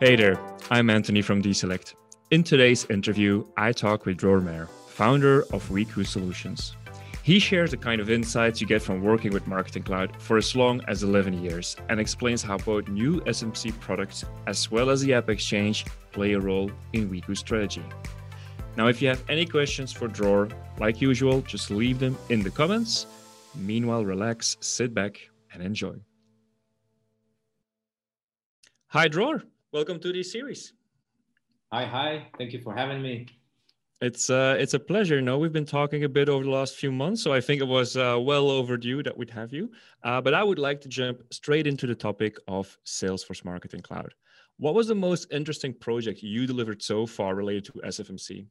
Hey there, I'm Anthony from DESelect. In today's interview, I talk with Dror Meir, founder of Weku Solutions. He shares the kind of insights you get from working with Marketing Cloud for as long as 11 years and explains how both new SMC products as well as the App Exchange play a role in Weku's strategy. Now, if you have any questions for Dror, like usual, just leave them in the comments. Meanwhile, relax, sit back, and enjoy. Hi, Dror. Welcome to this series. Hi, hi. Thank you for having me. It's uh, it's a pleasure. No, we've been talking a bit over the last few months, so I think it was uh, well overdue that we'd have you. Uh, but I would like to jump straight into the topic of Salesforce Marketing Cloud. What was the most interesting project you delivered so far related to SFMC?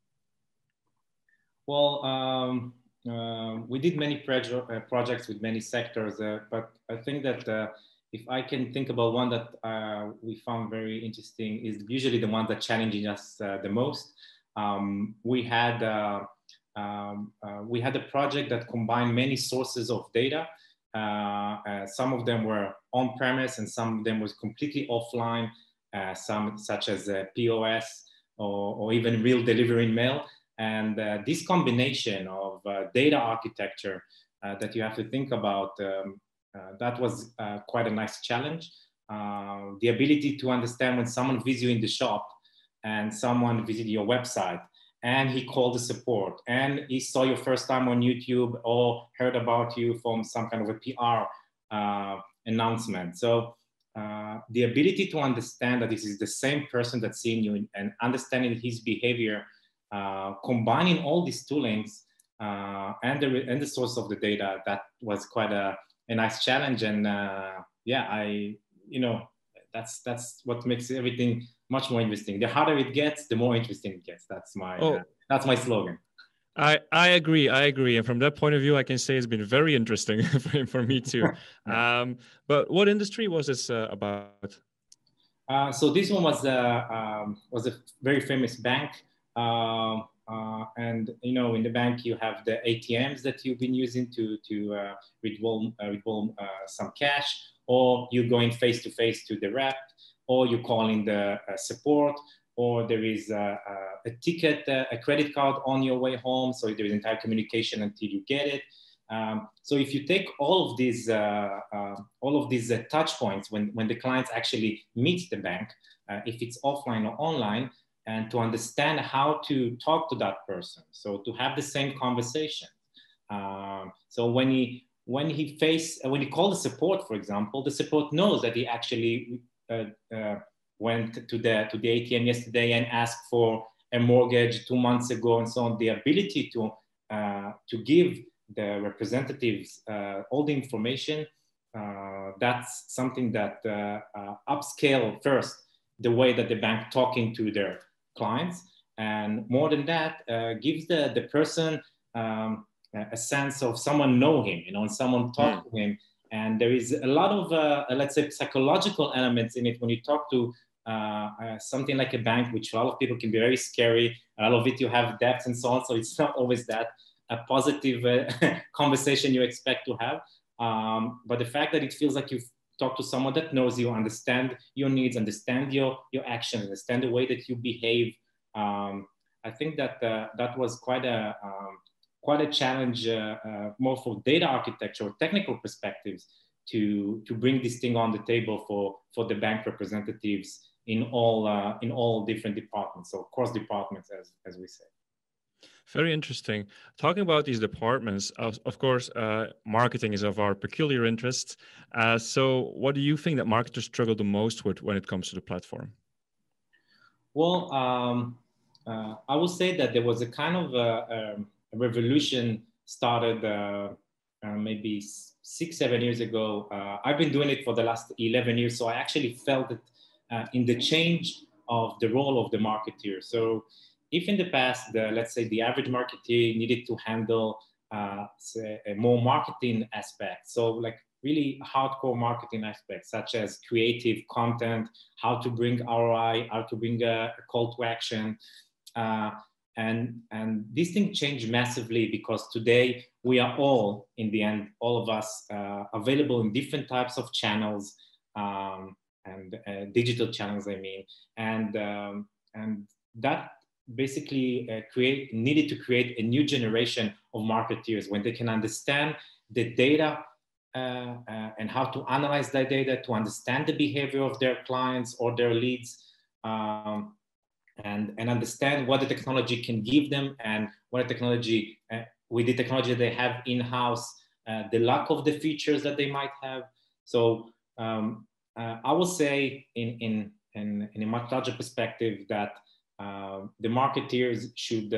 Well, um, uh, we did many proje- uh, projects with many sectors, uh, but I think that uh, if I can think about one that uh, we found very interesting, is usually the one that challenging us uh, the most um, we had uh, um, uh, we had a project that combined many sources of data. Uh, uh some of them were on premise, and some of them was completely offline. Some such as POS or, or, even real delivery mail. And this combination of data architecture that you have to think about um, that was quite a nice challenge. the ability to understand when someone visits you in the shop and someone visited your website and he called the support and he saw you first time on YouTube or heard about you from some kind of a PR uh, announcement. So uh, the ability to understand that this is the same person that's seeing you and understanding his behavior, uh, combining all these toolings uh, and, the, and the source of the data, that was quite a, a nice challenge. And uh, yeah, I, you know, that's, that's what makes everything much more interesting. The harder it gets, the more interesting it gets. That's my oh. uh, that's my slogan. I, I agree. I agree. And from that point of view, I can say it's been very interesting for, for me too. um, but what industry was this uh, about? Uh, so this one was a uh, um, was a very famous bank, uh, uh, and you know in the bank you have the ATMs that you've been using to to uh, withdraw withdraw some cash, or you're going face to face to the rep, or you're calling the uh, support, or there is a, a, a ticket, uh, a credit card on your way home. So there is entire communication until you get it. Um, so if you take all of these, uh, uh, all of these uh, touch points when, when the clients actually meet the bank, uh, if it's offline or online, and to understand how to talk to that person, so to have the same conversation. Um, so when he when he face when he called the support, for example, the support knows that he actually uh, uh, went to the to the ATM yesterday and asked for a mortgage two months ago and so on. The ability to uh, to give the representatives all the information that's something that upscale first the way that the bank talking to their clients and more than that uh, gives the, the person um, a sense of someone know him you know and someone talk mm. to him and there is a lot of, uh, let's say, psychological elements in it when you talk to uh, uh, something like a bank, which a lot of people can be very scary. A lot of it you have debts and so on, so it's not always that a positive uh, conversation you expect to have. Um, but the fact that it feels like you've talked to someone that knows you, understand your needs, understand your your actions, understand the way that you behave. Um, I think that uh, that was quite a um, quite a challenge uh, uh, more for data architecture or technical perspectives to, to bring this thing on the table for, for the bank representatives in all, uh, in all different departments, so cross departments, as, as we say. Very interesting. Talking about these departments, of, of course, uh, marketing is of our peculiar interest. Uh, so, what do you think that marketers struggle the most with when it comes to the platform? Well, um, uh, I would say that there was a kind of a, um, revolution started uh, uh, maybe six, seven years ago. Uh, I've been doing it for the last 11 years, so I actually felt it in the change of the role of the marketeer. So if in the past, the, let's say the average marketer needed to handle uh, a more marketing aspect, so like really hardcore marketing aspects such as creative content, how to bring ROI, how to bring a, a call to action, uh, and and this thing changed massively because today we are all in the end all of us uh, available in different types of channels um, and uh, digital channels, I mean, and um, and that basically uh, create needed to create a new generation of marketeers when they can understand the data uh, uh, and how to analyze that data to understand the behavior of their clients or their leads um, and, and understand what the technology can give them and what the technology uh, with the technology they have in-house uh, the lack of the features that they might have. So um, i will say in, in, in, in, a much larger perspective that the marketeers should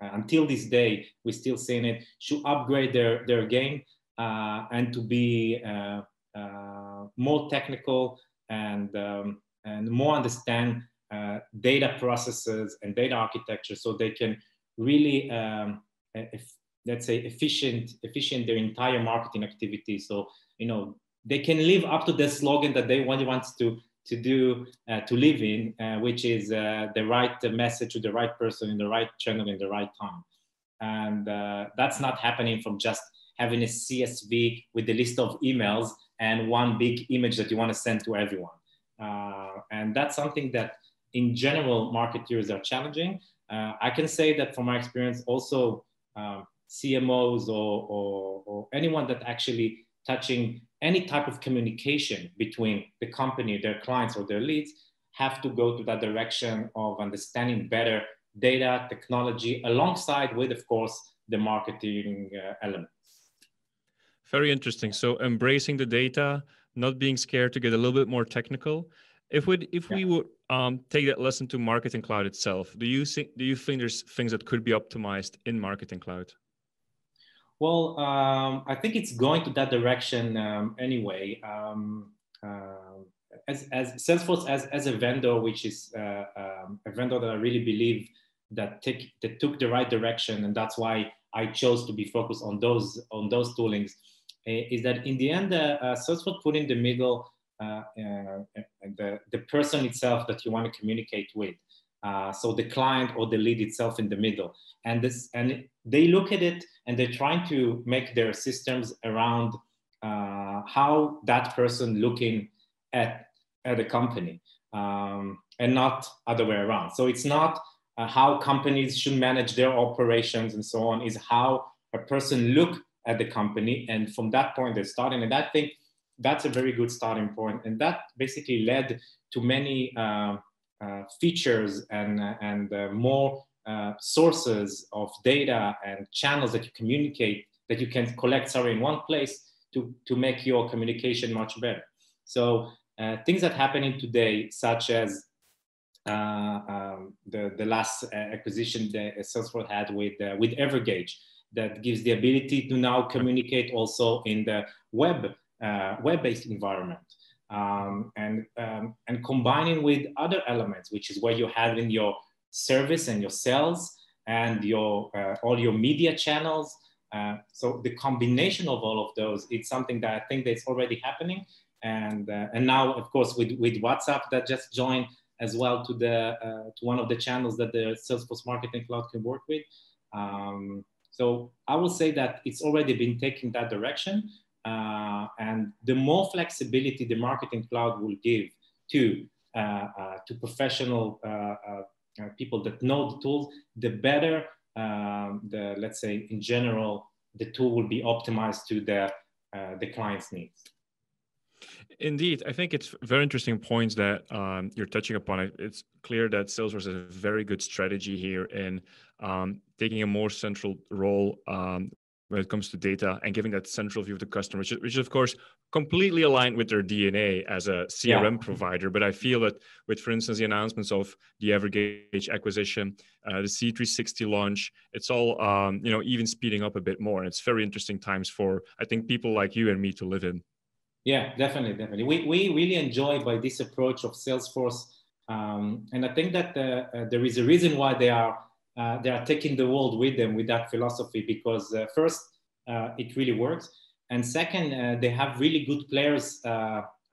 until this day we're still seeing it should upgrade their, their game uh, and to be uh, uh, more technical and, um, and more understand data processes and data architecture so they can really, um, if, let's say, efficient, efficient their entire marketing activity. So, you know, they can live up to the slogan that they want, wants to to do uh, to live in, uh, which is uh, the right message to the right person in the right channel in the right time, and that's not happening from just having a CSV with the list of emails and one big image that you want to send to everyone. Uh, and that's something that in general marketers are challenging. Uh, I can say that from my experience also um, CMOs or, or, or, anyone that actually touching any type of communication between the company, their clients or their leads have to go to that direction of understanding better data, technology, alongside with, of course, the marketing uh, element. Very interesting. So embracing the data, not being scared to get a little bit more technical. If we if yeah. we would um, take that lesson to Marketing Cloud itself, do you think do you think there's things that could be optimized in Marketing Cloud? Well, um, I think it's going to that direction um, anyway. Um, uh, as, as Salesforce as, as a vendor, which is uh, um, a vendor that I really believe that take that took the right direction, and that's why I chose to be focused on those on those toolings. Eh, is that in the end, uh, uh, Salesforce put in the middle uh, the, the person itself that you want to communicate with. Uh, so the client or the lead itself in the middle and this and they look at it and they're trying to make their systems around uh, how that person looking at at a company um, and not other way around so it's not uh, how companies should manage their operations and so on is how a person look at the company. And from that point, they're starting. And I think that's a very good starting. And that basically led to many uh, features and, uh, and uh, more uh, sources of data and channels that you communicate, that you can collect, sorry, in one place to, to make your communication much better. So uh, things that happening today, such as um, the, the last acquisition that Salesforce had with, with Evergage, that gives the ability to now communicate also in the web uh, web-based environment um, and um, and combining with other elements which is where you have in your service and your sales and your uh, all your media channels. Uh, so the combination of all of those it's something that i think that's already happening. And uh, and now of course with with whatsapp that just joined as well to the uh, to one of the channels that the salesforce marketing cloud can work with. Um, so I will say that it's already been taking that direction. Uh, and the more flexibility the marketing cloud will give to, uh, uh, to professional uh, people that know the tools, the better um, the, let's say in general, the tool will be optimized to the, the client's needs. Indeed, I think it's very interesting points that um, you're touching upon. It's clear that Salesforce has a very good strategy here in um, taking a more central role um, when it comes to data and giving that central view of the customer, which, is, which is of course completely aligned with their DNA as a CRM yeah. provider. But I feel that with, for instance, the announcements of the Evergage acquisition, uh, the C360 launch, it's all um, you know even speeding up a bit more. And it's very interesting times for I think people like you and me to live in. Yeah, definitely, definitely. We, we really enjoy by this approach of Salesforce, um, and I think that uh, uh, there is a reason why they are uh, they are taking the world with them with that philosophy because uh, first uh, it really works, and second uh, they have really good players.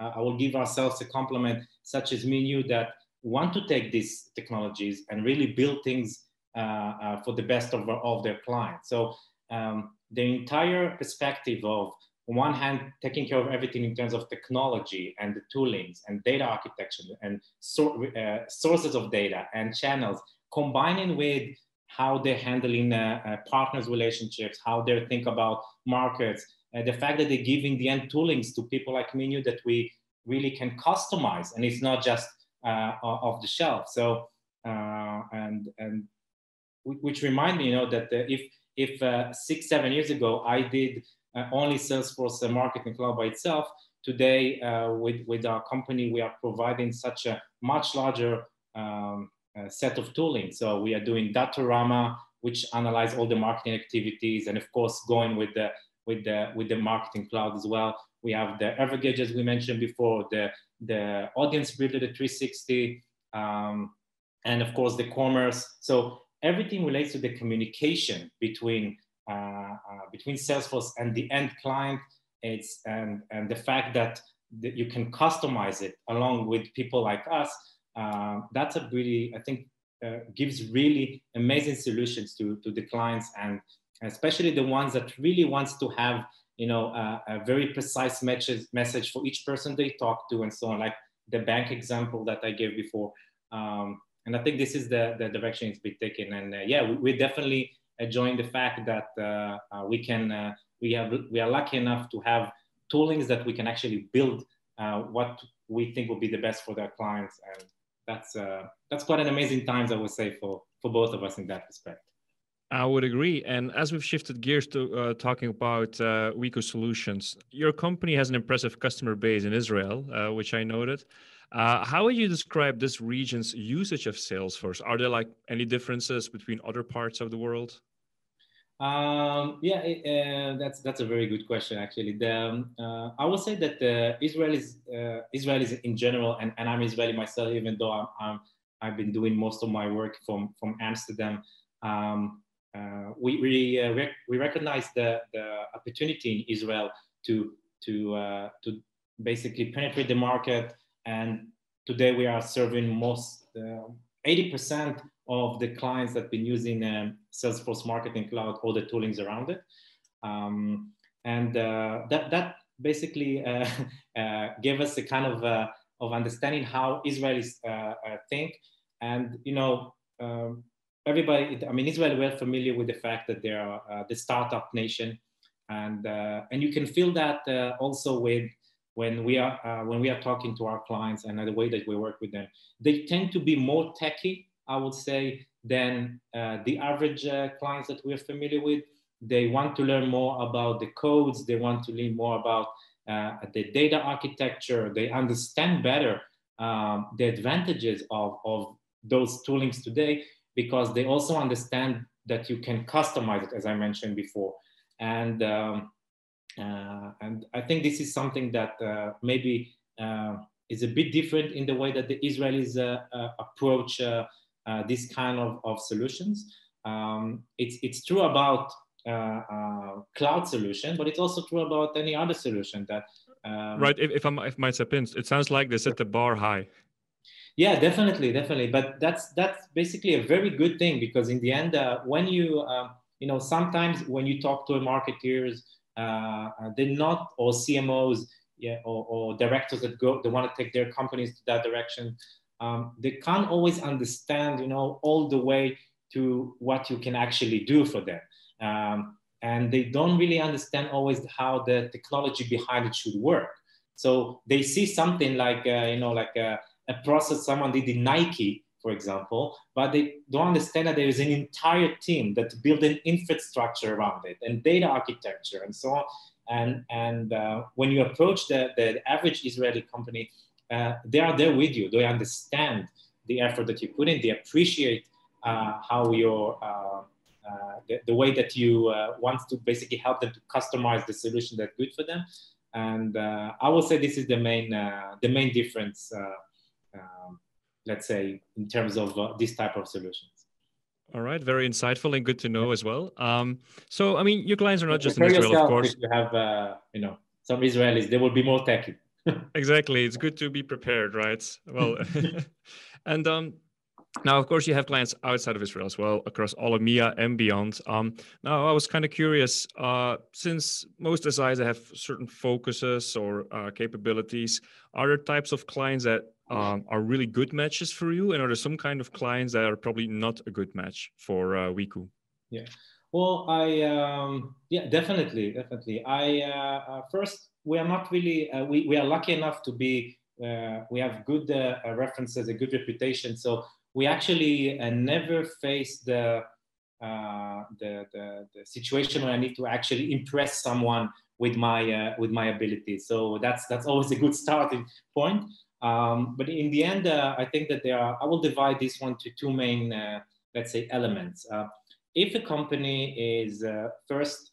I will give ourselves a compliment, such as me and you, that want to take these technologies and really build things for the best of, of their clients. So um, the entire perspective of on one hand, taking care of everything in terms of technology and the toolings and data architecture and so, uh, sources of data and channels, combining with how they're handling uh, uh, partners relationships, how they think about markets, uh, the fact that they're giving the end toolings to people like me you that we really can customize and it's not just uh, off the shelf. So, uh, and, and which remind me, you know, that if, if uh, six, seven years ago, I did only Salesforce Marketing Cloud by itself, today with, with our company, we are providing such a much larger um, uh, set of tooling. So we are doing Datorama, which analyze all the marketing activities, and of course, going with the with the with the marketing cloud as well. We have the Evergage, as we mentioned before, the the audience builder, the 360, um, and of course the commerce. So everything relates to the communication between uh, uh, between Salesforce and the end client. It's and and the fact that, that you can customize it along with people like us uh, that's a really, I think, uh, gives really amazing solutions to, to the clients and especially the ones that really wants to have, you know, a, a very precise message, message for each person they talk to and so on, like the bank example that I gave before. Um, and I think this is the, the direction it's been taken. And uh, yeah, we, we're definitely enjoying the fact that uh, uh, we can, uh, we have, we are lucky enough to have toolings that we can actually build what we think will be the best for their clients. And that's uh, that's quite an amazing times, I would say, for for both of us in that respect. I would agree. And as we've shifted gears to uh, talking about uh, Solutions, your company has an impressive customer base in Israel, uh, which I noted. Uh, how would you describe this region's usage of Salesforce? Are there like any differences between other parts of the world? Um, yeah, uh, that's that's a very good question. Actually, the, um, uh, I would say that uh, Israel is uh, Israel in general, and, and I'm Israeli myself, even though I'm, I'm I've been doing most of my work from from Amsterdam. Um, uh, we we, uh, rec- we recognize the, the opportunity in Israel to to to basically penetrate the market, and today we are serving most eighty percent of the clients that have been using um, Salesforce Marketing Cloud, all the toolings around it. Um, and uh, that, that basically uh, uh, gave us a kind of, uh, of understanding how Israelis uh, uh, think. And, you know, um, everybody, I mean, Israel well familiar with the fact that they are the startup nation. And, and you can feel that also with when we are when we are talking to our clients and the way that we work with them they tend to be more techy I would say, than uh, the average uh, clients that we're familiar with. They want to learn more about the codes. They want to learn more about uh, the data architecture. They understand better um, the advantages of, of those toolings today because they also understand that you can customize it, as I mentioned before. And, um, uh, and I think this is something that uh, maybe uh, is a bit different in the way that the Israelis approach uh, this kind of, of solutions. Um, it's, it's true about uh, uh, cloud solution, but it's also true about any other solution that. Um, right. If, if, I, might step in, it sounds like they set the bar high. Yeah, definitely, definitely. But that's that's basically a very good thing because in the end, uh, when you uh, you know sometimes when you talk to marketeers, uh, they're not or CMOs, yeah, or, or directors that go they want to take their companies to that direction um, they can't always understand, you know, all the way to what you can actually do for them. Um, and they don't really understand always how the technology behind it should work. So they see something like, uh, you know, like a, a, process someone did in Nike, for example, but they don't understand that there is an entire team that build an infrastructure around it and data architecture and so on. And, and uh, when you approach the, the average Israeli company, uh, they are there with you. They understand the effort that you put in. They appreciate uh, how your uh, uh the, the, way that you uh, want to basically help them to customize the solution that's good for them. And uh, I will say this is the main the main difference. Um, let's say in terms of this type of solutions. All right, very insightful and good to know as well. Um, so, I mean, your clients are not just in Israel, of course. If you have, you know, some Israelis, they will be more techy exactly it's good to be prepared right well and um Now, of course, you have clients outside of Israel as well, across all EMEA and beyond. Um, now, I was kind of curious, uh, since most SIs have certain focuses or uh, capabilities, are there types of clients that um, are really good matches for you, and are there some kind of clients that are probably not a good match for uh, Weku? Yeah, well, I um, yeah, definitely, definitely. I uh, uh, first, we are not really, uh, we we are lucky enough to be. we have good references, a good reputation, so we actually uh, never face the, uh, the, the, the, situation where I need to actually impress someone with my, uh, with my abilities. So that's, that's always a good starting point. Um, but in the end, uh, I think that there are, I will divide this one to two main, uh, let's say, elements. Uh, if a company is first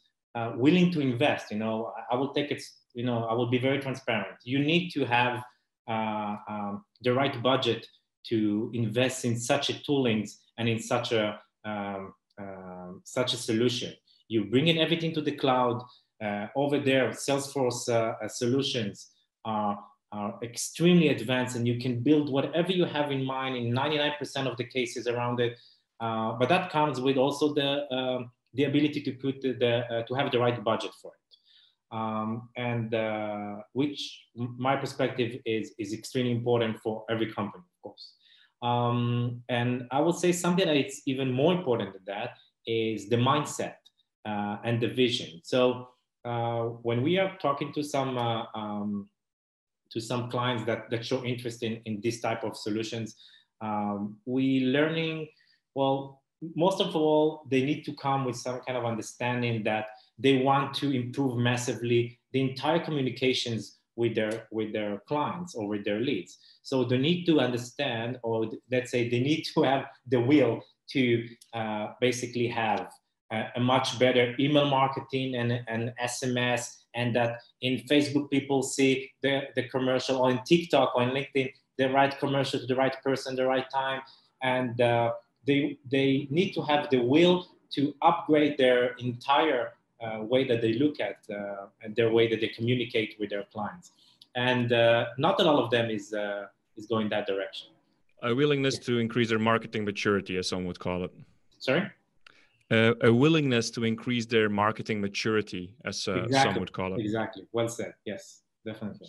willing to invest, you know, I will take it, you know, I will be very transparent. You need to have um, the right budget to invest in such a toolings and in such a um, um, such a solution. You bring in everything to the cloud. Uh, over there, Salesforce uh, uh, solutions are, are extremely advanced, and you can build whatever you have in mind in 99% of the cases around it. Uh, but that comes with also the um, the ability to put the, the uh, to have the right budget for it. Um, and uh, which my perspective is is extremely important for every company, of course. Um, and I would say something that is even more important than that is the mindset uh, and the vision. So uh, when we are talking to some uh, um, to some clients that, that show interest in, in this type of solutions, um, we learning, well, most of all, they need to come with some kind of understanding that they want to improve massively the entire communications with their with their clients or with their leads. So they need to understand, or let's say they need to have the will to uh, basically have a, a, much better email marketing and, and SMS, and that in Facebook people see the, the commercial, or in TikTok or in LinkedIn, the right commercial to the right person, at the right time, and uh, they they need to have the will to upgrade their entire uh, way that they look at uh, and their way that they communicate with their clients. And uh, not all of them is, is going that direction. A willingness to increase their marketing maturity, as some would call it. Sorry? Uh, a willingness to increase their marketing maturity, as uh, exactly. some would call it. Exactly. Well said. Yes, definitely.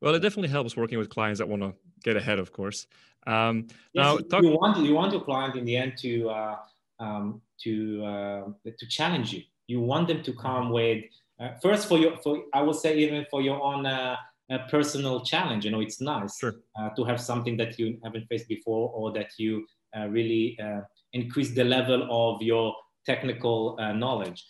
Well, it definitely helps working with clients that want to get ahead, of course. Um, yes, now, talk- you want you want your client in the end to uh, um, to to challenge you you want them to come with uh, first for your for I would say even for your own uh, uh, personal challenge. You know, it's nice sure. Uh, to have something that you haven't faced before or that you uh, really uh, increase the level of your technical knowledge.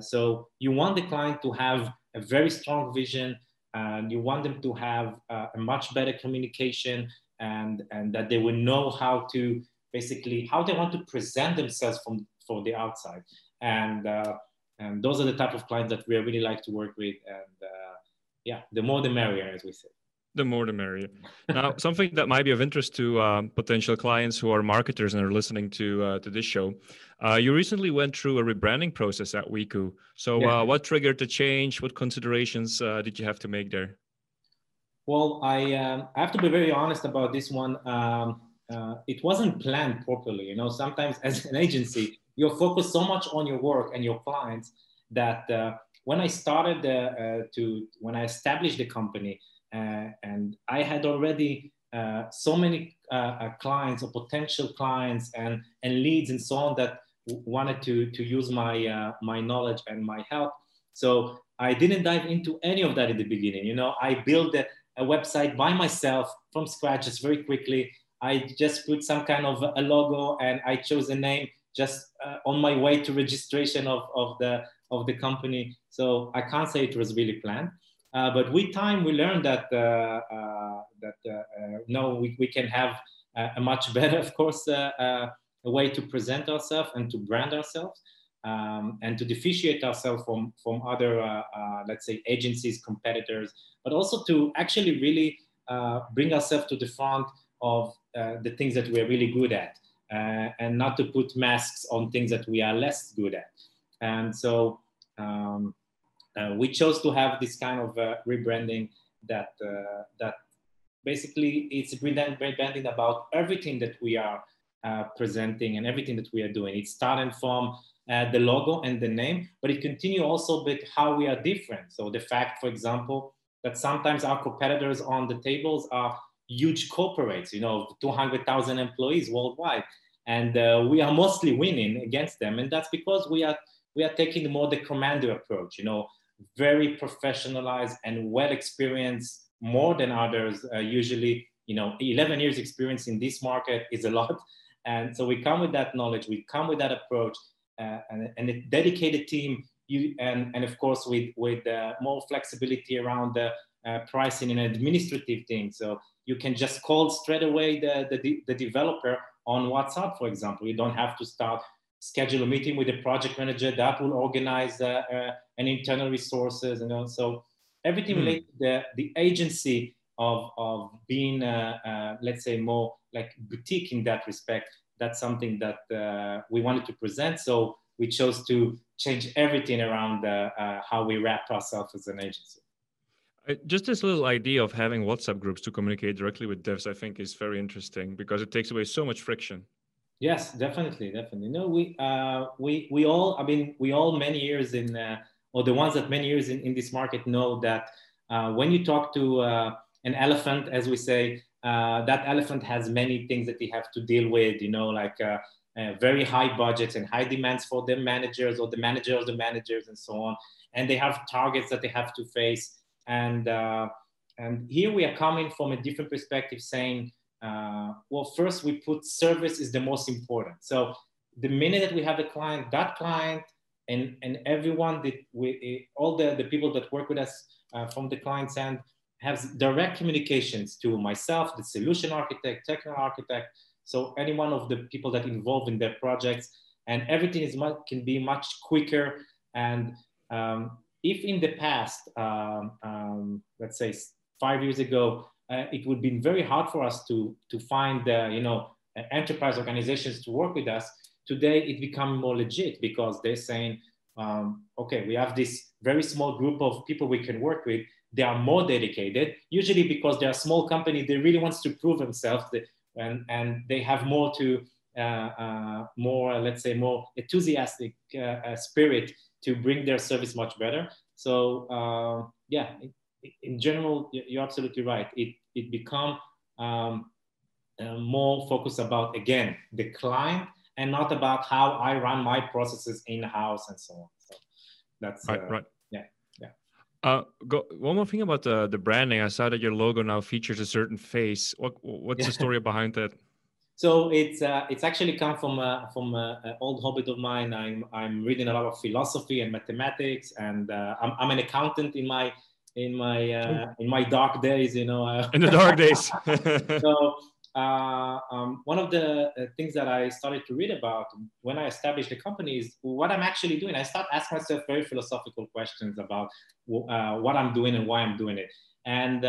so you want the client to have a very strong vision and you want them to have a much better communication and and that they will know how to basically how they want to present themselves from for the outside and uh, and those are the type of clients that we really like to work with and uh, yeah the more the merrier as we say the more the merrier. Now, something that might be of interest to um, potential clients who are marketers and are listening to uh, to this show. Uh, you recently went through a rebranding process at Weku. So, yeah. uh, what triggered the change? What considerations uh, did you have to make there? Well, I um, I have to be very honest about this one. Um, uh, it wasn't planned properly. You know, sometimes as an agency, you're focused so much on your work and your clients that uh, when I started uh, to, when I established the company, uh, and I had already uh, so many uh, clients or potential clients and, and leads and so on that wanted to, to use my, my knowledge and my help. So I didn't dive into any of that in the beginning. You know, I built a, a website by myself from scratch just very quickly. I just put some kind of a logo and I chose a name just uh, on my way to registration of, of the of the company. So I can't say it was really planned. Uh, but with time, we learned that uh, uh that uh, uh, no, we, we can have a much better, of course, a way to present ourselves and to brand ourselves. Um, and to differentiate ourselves from, from other, let's say, agencies, competitors, but also to actually really bring ourselves to the front of the things that we're really good at uh, and not to put masks on things that we are less good at. And so um, uh, we chose to have this kind of uh, rebranding that uh, that basically it's rebranding about everything that we are uh, presenting and everything that we are doing. It started from uh, the logo and the name, but it continue also with how we are different. So the fact, for example, that sometimes our competitors on the tables are huge corporates, you know, 200,000 employees worldwide. And uh, we are mostly winning against them. And that's because we are, we are taking more the commander approach, you know, very professionalized and well experienced more than others. Uh, usually, you know, 11 years experience in this market is a lot. And so we come with that knowledge, we come with that approach uh, and, and, a dedicated team you, and, and of course with, with uh, more flexibility around the uh, pricing and administrative things. So you can just call straight away the, the, the developer on WhatsApp, for example. You don't have to start schedule a meeting with the project manager that will organize uh, uh, an internal resources and also everything mm. related to the, the agency of, of being, uh, uh, let's say, more like boutique in that respect. That's something that uh, we wanted to present. So we chose to change everything around uh, how we wrap ourselves as an agency. Just this little idea of having WhatsApp groups to communicate directly with devs, I think, is very interesting because it takes away so much friction. Yes, definitely, definitely. No, we uh, we we all. I mean, we all many years in, uh, or the ones that many years in, in this market know that uh, when you talk to uh, an elephant, as we say, uh, that elephant has many things that they have to deal with. You know, like uh, very high budgets and high demands for the managers or the managers of the managers and so on, and they have targets that they have to face and, uh, and here we are coming from a different perspective saying, uh, well, first we put service is the most important. So the minute that we have a client, that client and, and everyone that we, all the, the people that work with us uh, from the client's end has direct communications to myself, the solution architect, technical architect. So any one of the people that involved in their projects and everything is much, can be much quicker and um, if in the past, um, um, let's say five years ago, uh, it would have been very hard for us to, to find, uh, you know, enterprise organizations to work with us. Today, it become more legit because they're saying, um, okay, we have this very small group of people we can work with. They are more dedicated, usually because they're a small company. They really wants to prove themselves, and, and they have more to uh, uh, more, let's say, more enthusiastic uh, uh, spirit to bring their service much better. So uh, yeah, in, in, general, you're absolutely right. It it become um, uh, more focused about again the client and not about how I run my processes in house and so on. So that's right. Uh, right. Yeah. Yeah. Uh, go, one more thing about the, the branding. I saw that your logo now features a certain face. What what's yeah. the story behind that? So it's uh, it's actually come from uh, from uh, an old hobby of mine. I'm I'm reading a lot of philosophy and mathematics, and uh, I'm I'm an accountant in my in my uh, in my dark days. You know, uh. in the dark days. so um, one of the things that I started to read about when I established the company is what I'm actually doing. I start asking myself very philosophical questions about what I'm doing and why I'm doing it. And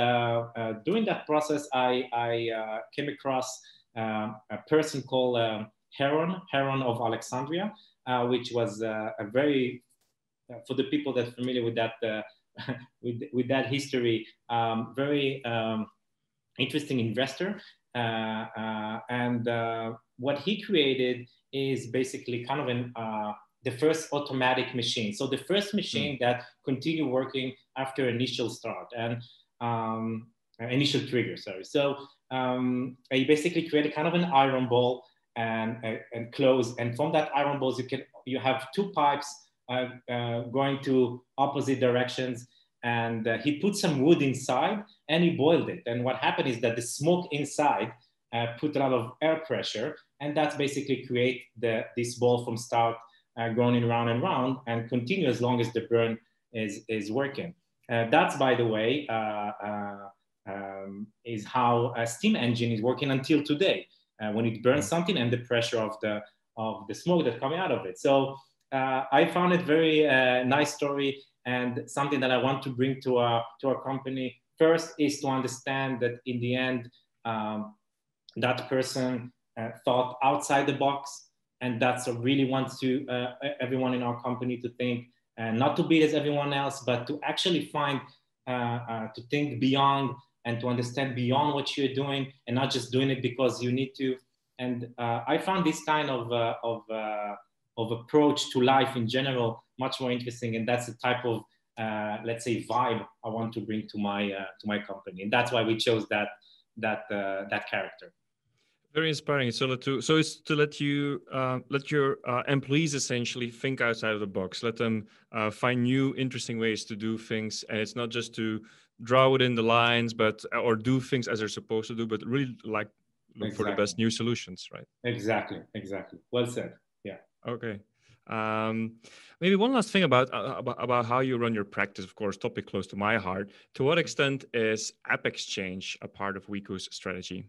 during that process, I I came across um, a person called um, Heron, Heron of Alexandria, uh, which was uh, a very, uh, for the people that are familiar with that, with, with that history, um, very um, interesting investor. and what he created is basically kind of an the first automatic machine. So the first machine mm. that continue working after initial start and um, initial trigger, sorry. So um, you basically create a kind of an iron ball and, uh, and close. And from that iron balls, you can you have two pipes uh, uh, going to opposite directions. And uh, he put some wood inside and he boiled it. And what happened is that the smoke inside uh, put a lot of air pressure, and that's basically create the this ball from start uh, going round and round and continue as long as the burn is is working. that's by the way um, is how a steam engine is working until today uh, when it burns something and the pressure of the of the smoke that's coming out of it. So uh, i found it very uh, nice story and something that i want to bring to our to our company. First is to understand that in the end um, that person uh, thought outside the box and that's what really wants to uh, everyone in our company to think and not to be as everyone else but to actually find uh, to think beyond and to understand beyond what you're doing and not just doing it because you need to. And uh, I found this kind of, uh, of, uh, of approach to life in general much more interesting. And that's the type of, uh, let's say, vibe I want to bring to my, uh, to my company. And that's why we chose that, that, uh, that character. Very inspiring. So to so it's to let you uh, let your uh, employees essentially think outside of the box. Let them uh, find new, interesting ways to do things, and it's not just to draw within the lines, but or do things as they're supposed to do, but really like look exactly. for the best new solutions, right? Exactly. Exactly. Well said. Yeah. Okay. Um, maybe one last thing about, uh, about about how you run your practice. Of course, topic close to my heart. To what extent is App Exchange a part of Weku's strategy?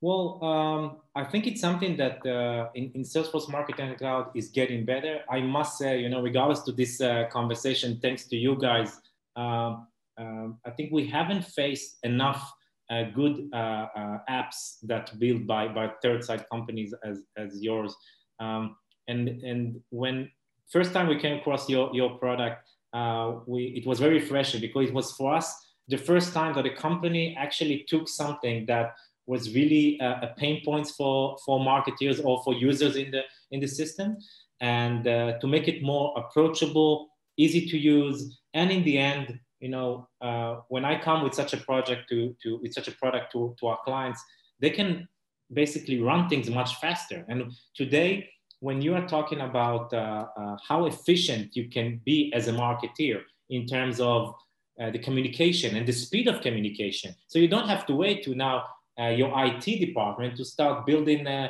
Well, um, I think it's something that uh, in, in, Salesforce Marketing Cloud is getting better. I must say, you know, regardless to this uh, conversation, thanks to you guys, uh, I think we haven't faced enough uh, good uh, uh, apps that built by, by third side companies as, as yours. Um, and, and when first time we came across your, your product, we, it was very refreshing because it was for us the first time that a company actually took something that was really a, a pain points for, for marketers or for users in the, in the system and uh, to make it more approachable, easy to use, and in the end, you know, uh, when I come with such a project to, to with such a product to, to our clients, they can basically run things much faster. And today, when you are talking about uh, uh, how efficient you can be as a marketeer in terms of uh, the communication and the speed of communication, so you don't have to wait to now uh, your IT department to start building uh,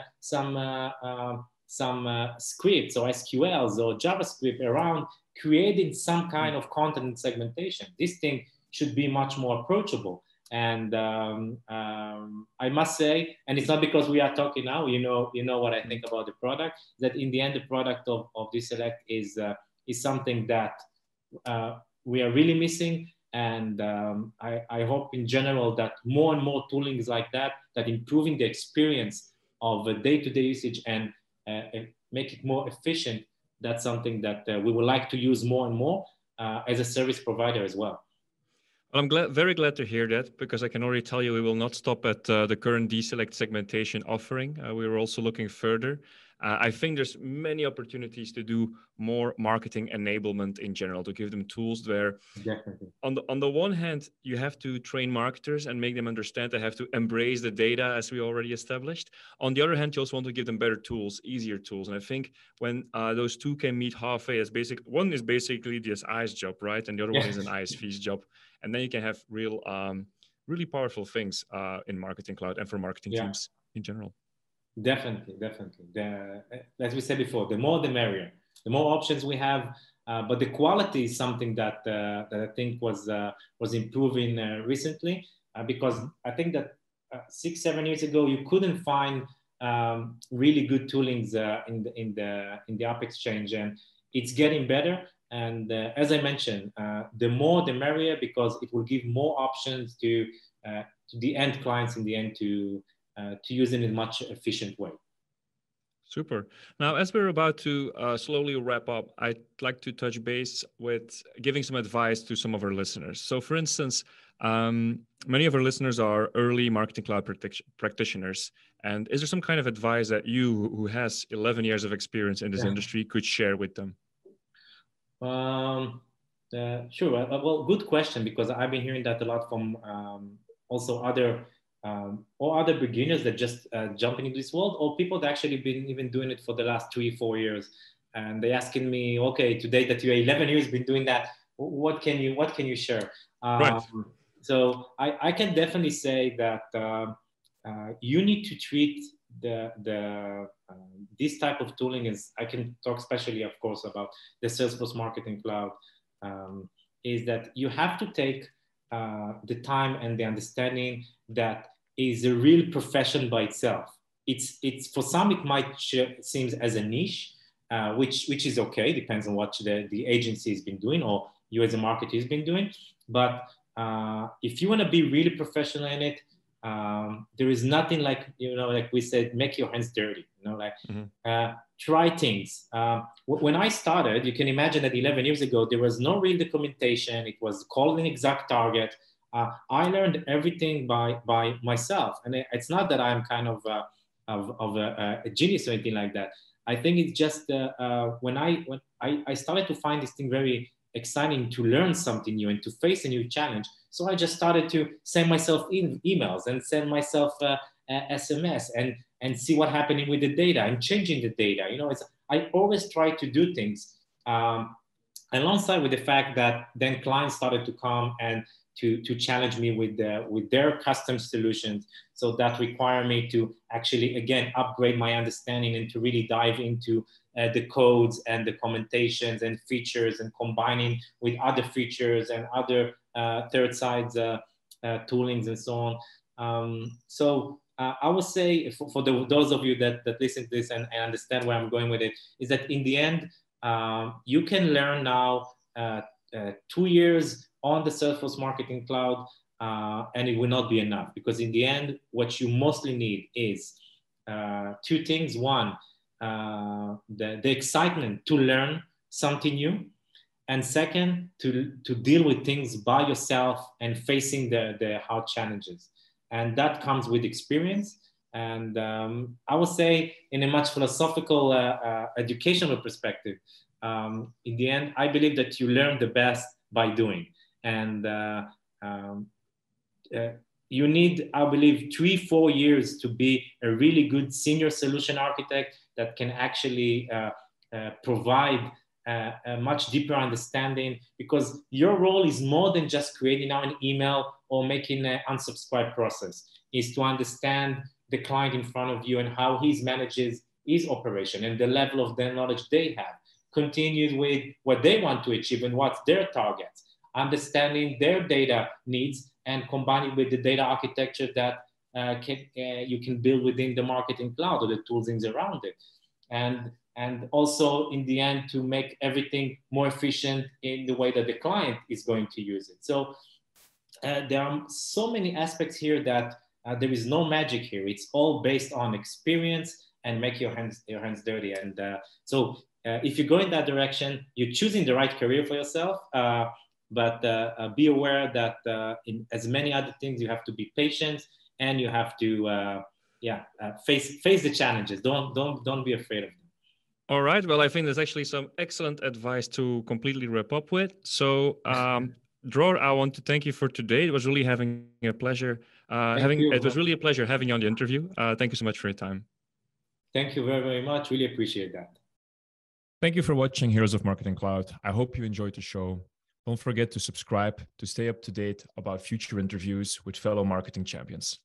some uh, scripts or SQLs or JavaScript around creating some kind of content segmentation. This thing should be much more approachable. And um, um, I must say, and it's not because we are talking now, you know, you know what I think about the product, that in the end, the product of, of DESelect is, uh, is something that uh, we are really missing and um, I, I, hope in general that more and more toolings like that, that improving the experience of a day-to-day usage and uh, make it more efficient, that's something that uh, we would like to use more and more uh, as a service provider as well. Well, I'm glad, very glad to hear that because I can already tell you we will not stop at uh, the current DESelect segmentation offering. Uh, we are also looking further. Uh, I think there's many opportunities to do more marketing enablement in general to give them tools where Definitely. on the on the one hand you have to train marketers and make them understand they have to embrace the data as we already established. On the other hand, you also want to give them better tools, easier tools. And I think when uh, those two can meet halfway, as basic one is basically the SI's job, right, and the other one is an ISV's job, and then you can have real um, really powerful things uh, in marketing cloud and for marketing yeah. teams in general. Definitely, definitely. The, as we said before, the more the merrier. The more options we have, uh, but the quality is something that uh, that I think was uh, was improving uh, recently uh, because I think that uh, six seven years ago you couldn't find um, really good toolings in the in the in the App Exchange, and it's getting better. And as I mentioned, the more the merrier because it will give more options to to the end clients in the end to to use in a much efficient way. Super. Now, as we're about to uh, slowly wrap up, I'd like to touch base with giving some advice to some of our listeners. So, for instance, um, many of our listeners are early marketing cloud practitioners. And is there some kind of advice that you, who has 11 years of experience in this yeah. industry, could share with them? Um, uh, sure. Uh, well, good question because I've been hearing that a lot from um, also other um, or other beginners that just uh, jumping into this world, or people that actually been even doing it for the last three, four years, and they asking me, okay, today that you're 11 years been doing that, what can you what can you share? Um, right. So I, I can definitely say that uh, uh, you need to treat the the uh, this type of tooling is I can talk especially of course about the Salesforce Marketing Cloud um, is that you have to take uh, the time and the understanding that is a real profession by itself. It's, it's for some, it might seems as a niche, uh, which, which is okay, depends on what the, the agency has been doing or you as a marketer has been doing. But uh, if you want to be really professional in it, um, there is nothing like, you know, like we said, make your hands dirty, you know, like mm-hmm. Try things. Uh, when I started, you can imagine that 11 years ago, there was no real documentation. It was called an ExactTarget. uh, I learned everything by by myself, and it's not that I'm kind of uh, of, of a, a, genius or anything like that. I think it's just uh, uh, when I when I, I started to find this thing very exciting to learn something new and to face a new challenge. So I just started to send myself in emails and send myself uh, SMS and and see what's happening with the data and changing the data. You know, it's I always try to do things um, alongside with the fact that then clients started to come and to, to challenge me with, the, with their custom solutions. So that require me to actually, again, upgrade my understanding and to really dive into uh, the codes and the commentations and features and combining with other features and other uh, third sides uh, uh toolings and so on. Um, so uh, I would say for, for the, those of you that, that listen to this and, and, understand where I'm going with it, is that in the end, um, you can learn now uh, two years on the Salesforce Marketing Cloud, uh, and it will not be enough because in the end, what you mostly need is uh, two things. One, uh, the, the excitement to learn something new. And second, to, to deal with things by yourself and facing the, the hard challenges. And that comes with experience. And um, I would say, in a much philosophical, uh, uh, educational perspective, um, in the end, I believe that you learn the best by doing and uh, um, uh, you need, I believe, three, four years to be a really good senior solution architect that can actually uh, uh provide uh, a much deeper understanding because your role is more than just creating out an email or making an unsubscribe process is to understand the client in front of you and how he manages his operation and the level of the knowledge they have continued with what they want to achieve and what's their targets understanding their data needs and combining with the data architecture that uh, can, uh, you can build within the marketing cloud or the toolings around it. And, and also in the end to make everything more efficient in the way that the client is going to use it. So uh, there are so many aspects here that uh, there is no magic here. It's all based on experience and make your hands, your hands dirty. And uh, so uh, if you go in that direction, you're choosing the right career for yourself but uh, uh, be aware that uh, in as many other things, you have to be patient and you have to, yeah, face face the challenges. Don't don't don't be afraid of them. All right. Well, I think there's actually some excellent advice to completely wrap up with. So, um, Dror, I want to thank you for today. It was really having a pleasure. Uh, having you. it was really a pleasure having you on the interview. Uh, thank you so much for your time. Thank you very very much. Really appreciate that. Thank you for watching Heroes of Marketing Cloud. I hope you enjoyed the show. Don't forget to subscribe to stay up to date about future interviews with fellow marketing champions.